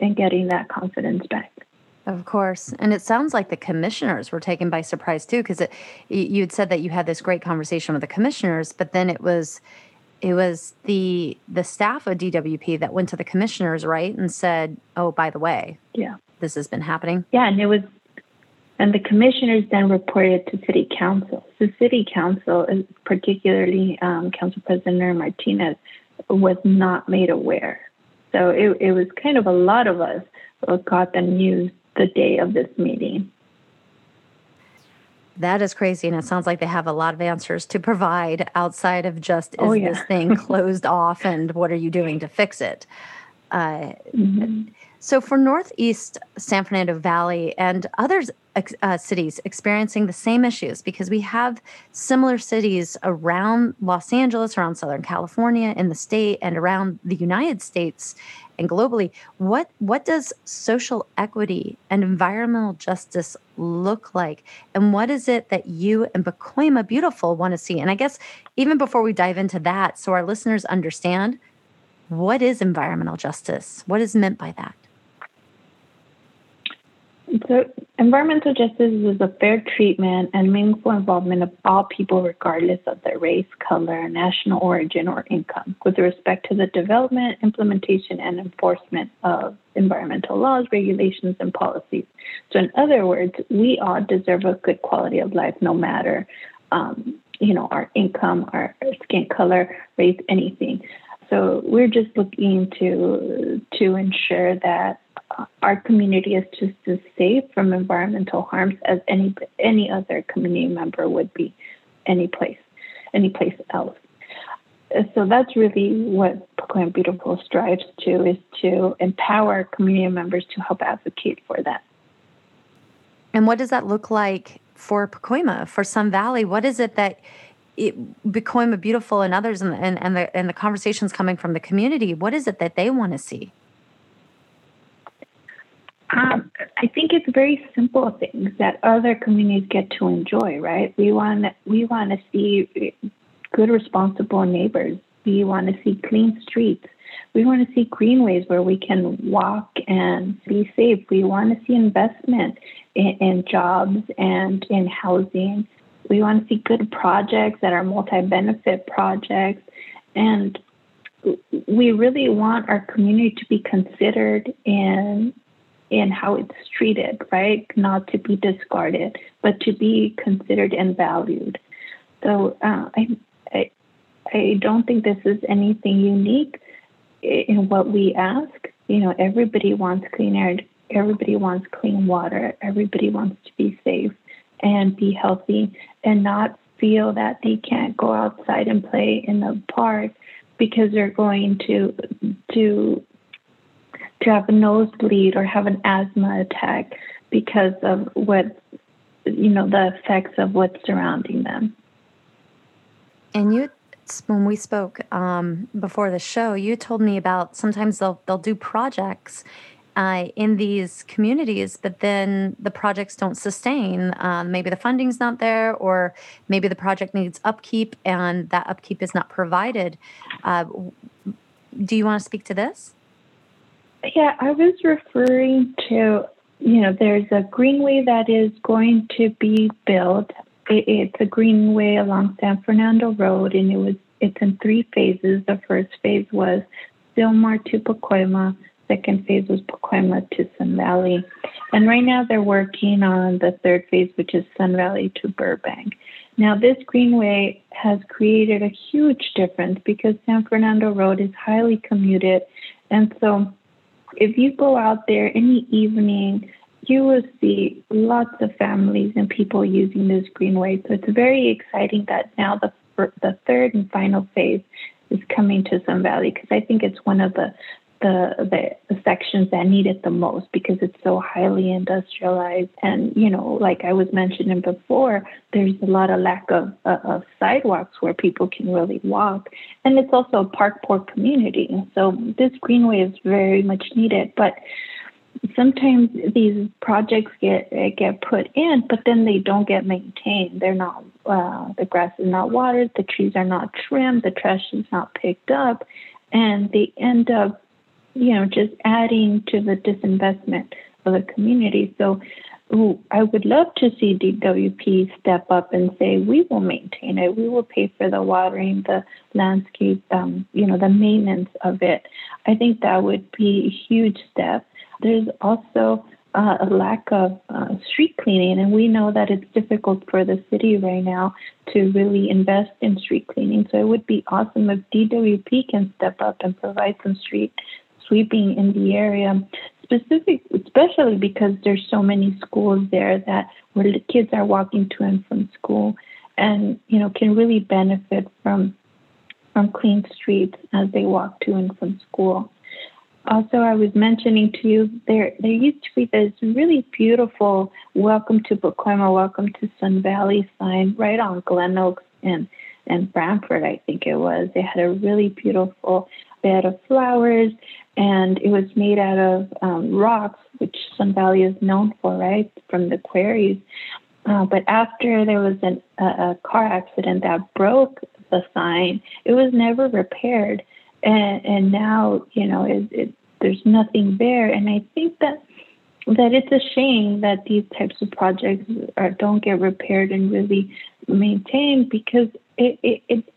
in getting that confidence back. Of course. And it sounds like the commissioners were taken by surprise too, because you had said that you had this great conversation with the commissioners, but then it was it was the the staff of DWP that went to the commissioners, right, and said, "Oh, by the way, yeah, this has been happening." Yeah, and it was, and the commissioners then reported to City Council. So City Council, particularly um, Council President Martinez, was not made aware. So it, it was kind of a lot of us got the news the day of this meeting. That is crazy. And it sounds like they have a lot of answers to provide outside of just is oh, yeah. this thing closed off and what are you doing to fix it? Uh, mm-hmm. So, for Northeast San Fernando Valley and others uh, cities experiencing the same issues, because we have similar cities around Los Angeles, around Southern California, in the state, and around the United States and globally, what what does social equity and environmental justice look like? And what is it that you and Pacoima Beautiful want to see? And I guess even before we dive into that, so our listeners understand, what is environmental justice? What is meant by that? So, environmental justice is a fair treatment and meaningful involvement of all people, regardless of their race, color, national origin, or income, with respect to the development, implementation, and enforcement of environmental laws, regulations, and policies. So, in other words, we all deserve a good quality of life, no matter, um, you know, our income, our skin color, race, anything. So, we're just looking to to ensure that our community is just as safe from environmental harms as any any other community member would be any place any place else so that's really what Pacoima Beautiful strives to is to empower community members to help advocate for that. And what does that look like for Pacoima, for Sun Valley? What is it that it, Pacoima Beautiful and others and, and, and, the, and the conversations coming from the community, what is it that they want to see? Um, I think it's very simple things that other communities get to enjoy, right? We want we want to see good, responsible neighbors. We want to see clean streets. We want to see greenways where we can walk and be safe. We want to see investment in, in jobs and in housing. We want to see good projects that are multi-benefit projects, and we really want our community to be considered in in how it's treated, right? Not to be discarded, but to be considered and valued. So uh, I, I, I don't think this is anything unique in what we ask. You know, everybody wants clean air, everybody wants clean water, everybody wants to be safe and be healthy and not feel that they can't go outside and play in the park because they're going to to to have a nosebleed or have an asthma attack because of what you know the effects of what's surrounding them and you when we spoke um, before the show you told me about sometimes they'll they'll do projects uh, in these communities, but then the projects don't sustain. Um, maybe the funding's not there, or maybe the project needs upkeep and that upkeep is not provided. Uh, do you want to speak to this? Yeah, I was referring to, you know, there's a greenway that is going to be built. It, it's a greenway along San Fernando Road, and it was it's in three phases. The first phase was Sylmar to Pacoima. Second phase was Pacoima to Sun Valley. And right now they're working on the third phase, which is Sun Valley to Burbank. Now, this greenway has created a huge difference because San Fernando Road is highly commuted. And so, if you go out there any evening, you will see lots of families and people using this greenway. So, it's very exciting that now the, the third and final phase is coming to Sun Valley because I think it's one of the the, the, the sections that need it the most because it's so highly industrialized. And you know like I was mentioning before there's a lot of lack of, uh, of sidewalks where people can really walk. And it's also a park poor community. So this greenway is very much needed. But sometimes these projects get get put in, but then they don't get maintained. They're not uh, the grass is not watered, the trees are not trimmed, the trash is not picked up, and they end up you know, just adding to the disinvestment of the community. So ooh, I would love to see DWP step up and say, we will maintain it. We will pay for the watering, the landscape, um, you know, the maintenance of it. I think that would be a huge step. There's also uh, a lack of uh, street cleaning, and we know that it's difficult for the city right now to really invest in street cleaning. So it would be awesome if DWP can step up and provide some street sweeping in the area, specific, especially because there's so many schools there that where the kids are walking to and from school, and you know can really benefit from from clean streets as they walk to and from school. Also, I was mentioning to you there there used to be this really beautiful "Welcome to Pacoima, Welcome to Sun Valley" sign right on Glen Oaks and and Branford, I think it was. They had a really beautiful bed of flowers and it was made out of um, rocks, which Sun Valley is known for, right, from the quarries. Uh, but after there was an, a, car accident that broke the sign, it was never repaired, and and now you know it, it, there's nothing there. And I think that that it's a shame that these types of projects are, don't get repaired and really maintained because it, it, it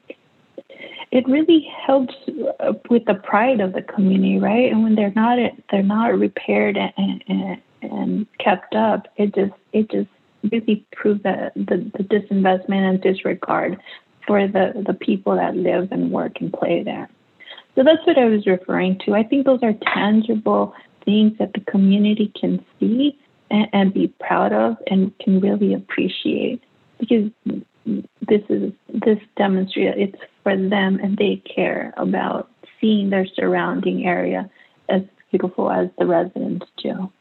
it really helps uh, with the pride of the community, right? And when they're not they're not repaired and, and, and kept up, it just it just really proves that the, the disinvestment and disregard for the, the people that live and work and play there. So that's what I was referring to. I think those are tangible things that the community can see and, and be proud of and can really appreciate because this is this demonstrates it's for them and they care about seeing their surrounding area as beautiful as the residents do.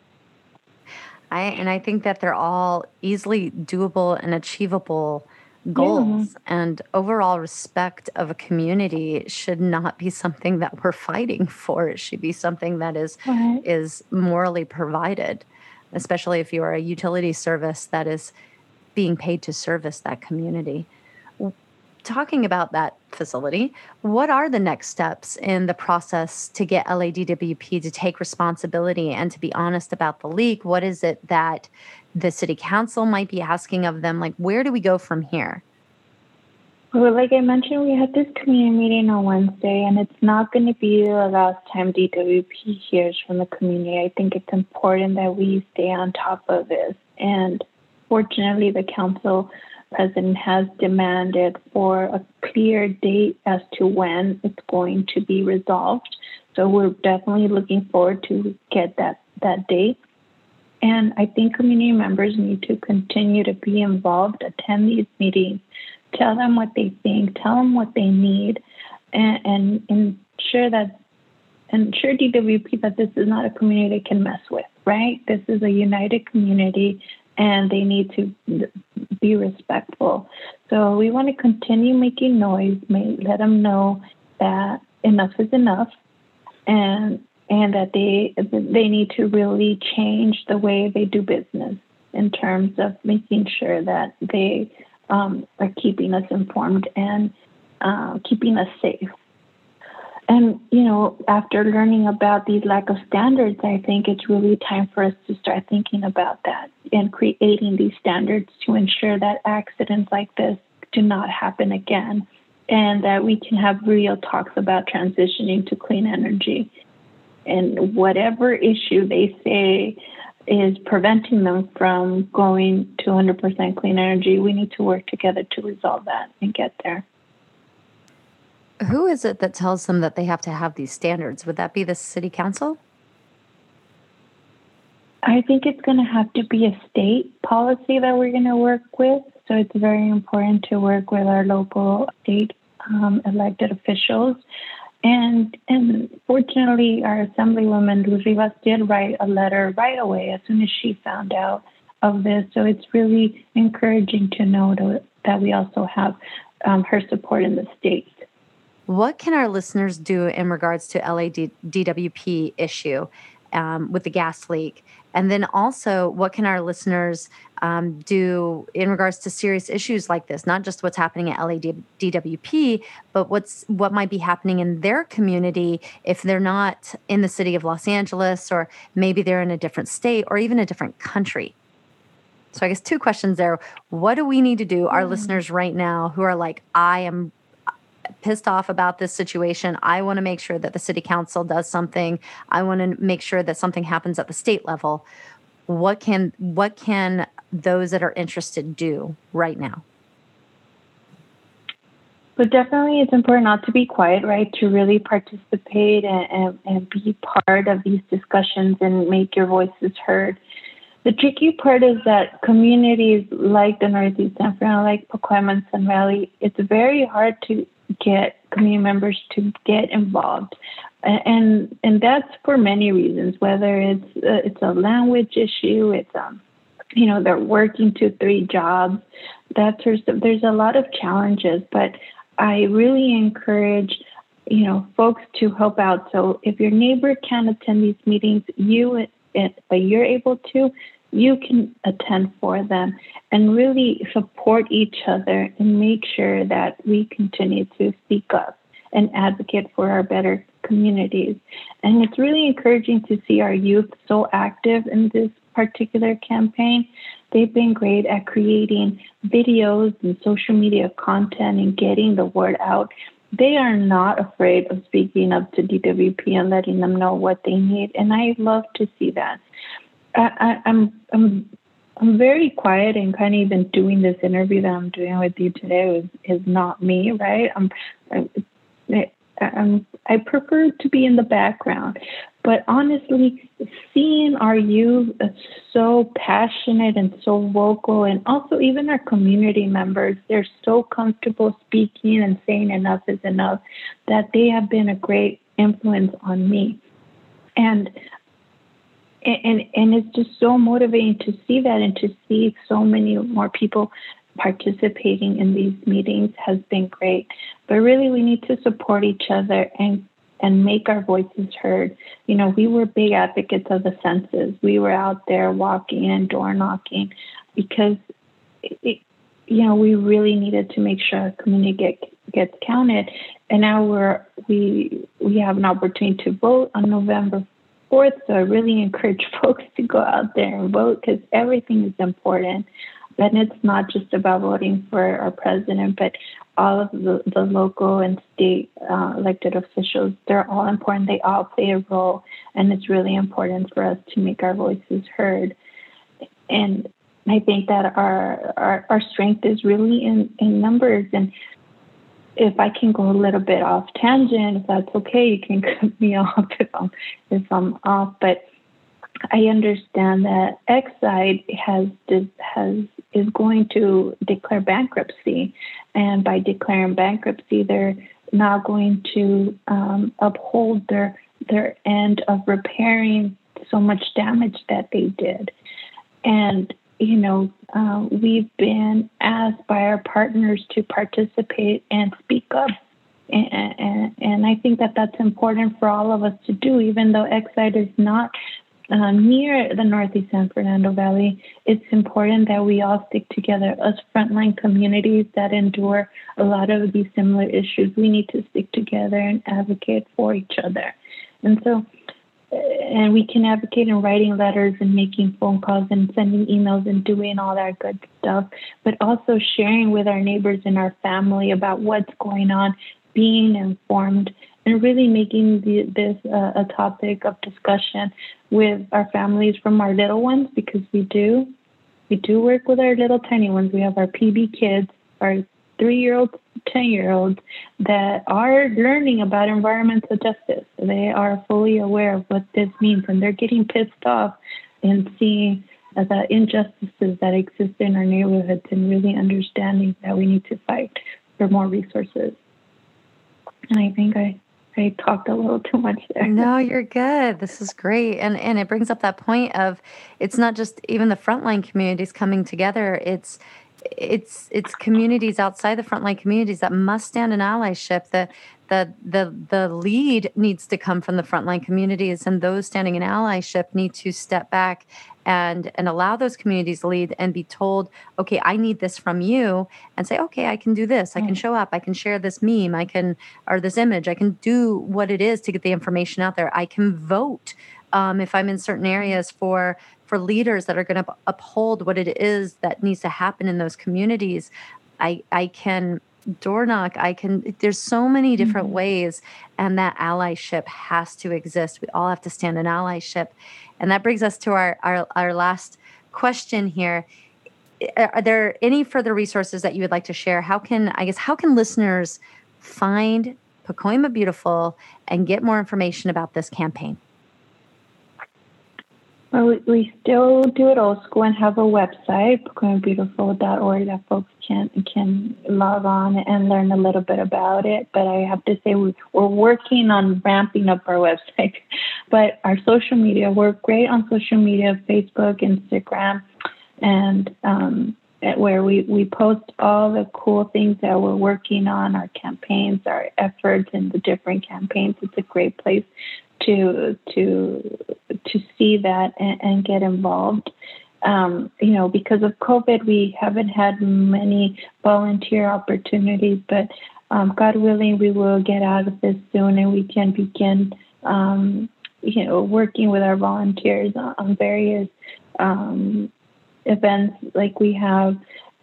I and I think that they're all easily doable and achievable goals yeah. and overall respect of a community should not be something that we're fighting for it should be something that is right. is morally provided especially if you are a utility service that is being paid to service that community. Talking about that facility, what are the next steps in the process to get LADWP to take responsibility and to be honest about the leak? What is it that the city council might be asking of them? Like, where do we go from here? Well, like I mentioned, we had this community meeting on Wednesday, and it's not going to be the last time DWP hears from the community. I think it's important that we stay on top of this. And Fortunately, the council president has demanded for a clear date as to when it's going to be resolved. So we're definitely looking forward to get that, that date. And I think community members need to continue to be involved, attend these meetings, tell them what they think, tell them what they need, and, and ensure that ensure DWP that this is not a community they can mess with, right? This is a united community and they need to be respectful. So we want to continue making noise, let them know that enough is enough, and and that they they need to really change the way they do business in terms of making sure that they um, are keeping us informed and uh, keeping us safe. And you know, after learning about these lack of standards, I think it's really time for us to start thinking about that and creating these standards to ensure that accidents like this do not happen again, and that we can have real talks about transitioning to clean energy. And whatever issue they say is preventing them from going to 100% clean energy, we need to work together to resolve that and get there. Who is it that tells them that they have to have these standards? Would that be the city council? I think it's going to have to be a state policy that we're going to work with. So it's very important to work with our local state um, elected officials. And and fortunately, our Assemblywoman Rivas did write a letter right away as soon as she found out of this. So it's really encouraging to know that we also have um, her support in the state. What can our listeners do in regards to LADWP issue um, with the gas leak? And then also, what can our listeners um, do in regards to serious issues like this? Not just what's happening at LADWP, but what's what might be happening in their community if they're not in the city of Los Angeles, or maybe they're in a different state, or even a different country. So I guess two questions there. What do we need to do, our mm. listeners right now who are like, I am pissed off about this situation. I want to make sure that the city council does something. I want to make sure that something happens at the state level. What can what can those that are interested do right now? But definitely, it's important not to be quiet, right? To really participate and, and, and be part of these discussions and make your voices heard. The tricky part is that communities like the Northeast San Fernando, like Pacoima and Sun Valley, it's very hard to get community members to get involved. And and that's for many reasons whether it's uh, it's a language issue it's um you know they're working two three jobs that sort of there's a lot of challenges but i really encourage you know folks to help out. So if your neighbor can't attend these meetings you but you're able to you can attend for them and really support each other and make sure that we continue to speak up and advocate for our better communities. And it's really encouraging to see our youth so active in this particular campaign. They've been great at creating videos and social media content and getting the word out. They are not afraid of speaking up to DWP and letting them know what they need. And I love to see that. I, I'm I'm I'm very quiet and kind of even doing this interview that I'm doing with you today is is not me, right? I'm, I'm, I'm I prefer to be in the background, but honestly, seeing our youth so passionate and so vocal, and also even our community members, they're so comfortable speaking and saying enough is enough, that they have been a great influence on me. And and and it's just so motivating to see that and to see so many more people participating in these meetings has been great. But really, we need to support each other and and make our voices heard. You know, we were big advocates of the census. We were out there walking and door knocking because, it, you know, we really needed to make sure our community get, gets counted. And now we're we we have an opportunity to vote on November Fourth, so I really encourage folks to go out there and vote because everything is important. And it's not just about voting for our president, but all of the, the local and state uh, elected officials. They're all important. They all play a role, and it's really important for us to make our voices heard. And I think that our our, our strength is really in, in numbers and if I can go a little bit off tangent, if that's okay, you can cut me off if I'm if I'm off. But I understand that Exide has has is going to declare bankruptcy, and by declaring bankruptcy, they're not going to um, uphold their their end of repairing so much damage that they did. And you know, um, we've been asked by our partners to participate and speak up And, and, and I think that that's important for all of us to do, even though Exide is not um, near the Northeast San Fernando Valley, it's important that we all stick together as frontline communities that endure a lot of these similar issues. We need to stick together and advocate for each other. And so, and we can advocate in writing letters and making phone calls and sending emails and doing all that good stuff, but also sharing with our neighbors and our family about what's going on, being informed, and really making the, this uh, a topic of discussion with our families from our little ones because we do we do work with our little tiny ones. We have our PB kids, our three year olds, 10 year olds that are learning about environmental justice. They are fully aware of what this means and they're getting pissed off and seeing the injustices that exist in our neighborhoods and really understanding that we need to fight for more resources. And I think I I talked a little too much there. No, you're good. This is great. And and it brings up that point of it's not just even the frontline communities coming together. It's it's it's communities outside the frontline communities that must stand in allyship. The the the the lead needs to come from the frontline communities, and those standing in allyship need to step back and and allow those communities lead and be told okay i need this from you and say okay i can do this. I can show up. I can share this meme. I can or this image. I can do what it is to get the information out there. I can vote um, if i'm in certain areas for for leaders that are going to uphold what it is that needs to happen in those communities i i can door knock i can there's so many different mm-hmm. ways and that allyship has to exist we all have to stand in allyship and that brings us to our, our, our last question here. Are there any further resources that you would like to share? How can, I guess, how can listeners find Pacoima Beautiful and get more information about this campaign? Well, we still do it old school and have a website, pacoimabeautiful.org, that folks can can log on and learn a little bit about it. But I have to say, we, we're working on ramping up our website. But our social media, we're great on social media, Facebook, Instagram, and um, where we, we post all the cool things that we're working on, our campaigns, our efforts, and the different campaigns. It's a great place to to to see that and, and get involved. Um, you know, because of COVID, we haven't had many volunteer opportunities, but um, God willing, we will get out of this soon and we can begin, um, you know, working with our volunteers on various um, events like we have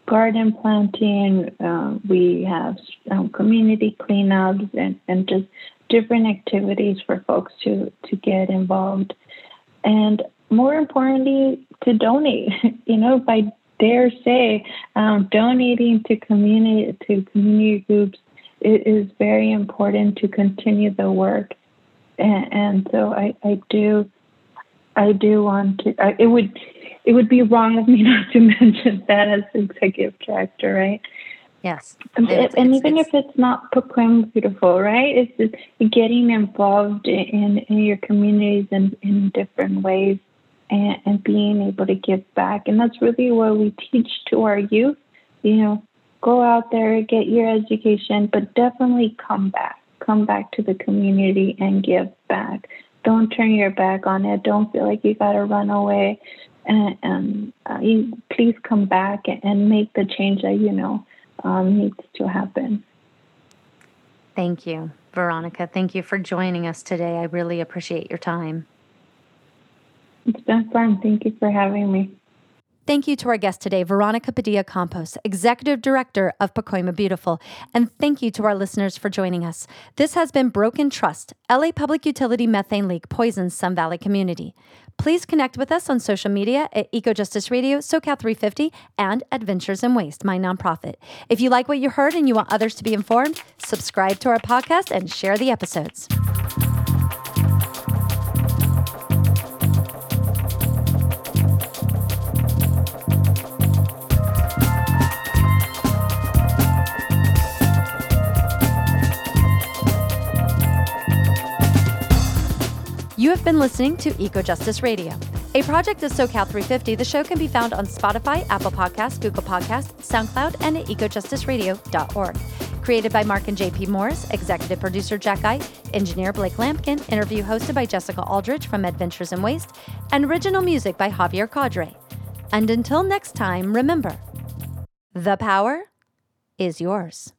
garden planting, uh, we have um, community cleanups, and, and just different activities for folks to to get involved. And more importantly to donate you know if i dare say um, donating to community to community groups it is very important to continue the work. And, and so I, I do i do want to I, it would it would be wrong of me not to mention that as executive director right Yes. And, it's, and even it's, if it's not Pacoima Beautiful, right? It's just getting involved in, in your communities in, in different ways and, and being able to give back. And that's really what we teach to our youth. You know, go out there, get your education, but definitely come back. Come back to the community and give back. Don't turn your back on it. Don't feel like you got to run away. And, and uh, you please come back and make the change that you know um, needs to happen. Thank you, Veronica. Thank you for joining us today. I really appreciate your time. It's been fun. Thank you for having me. Thank you to our guest today, Veronica Padilla Campos, Executive Director of Pacoima Beautiful. And thank you to our listeners for joining us. This has been Broken Trust, LA Public Utility Methane Leak Poisons Sun Valley Community. Please connect with us on social media at EcoJustice Radio, SoCal 350, and Adventures in Waste, my nonprofit. If you like what you heard and you want others to be informed, subscribe to our podcast and share the episodes. You have been listening to Eco Justice Radio. A project of SoCal 350, the show can be found on Spotify, Apple Podcasts, Google Podcasts, SoundCloud, and at ecojusticeradio.org. Created by Mark and JP Morris, executive producer Jack engineer Blake Lampkin, interview hosted by Jessica Aldridge from Adventures in Waste, and original music by Javier Cadre. And until next time, remember the power is yours.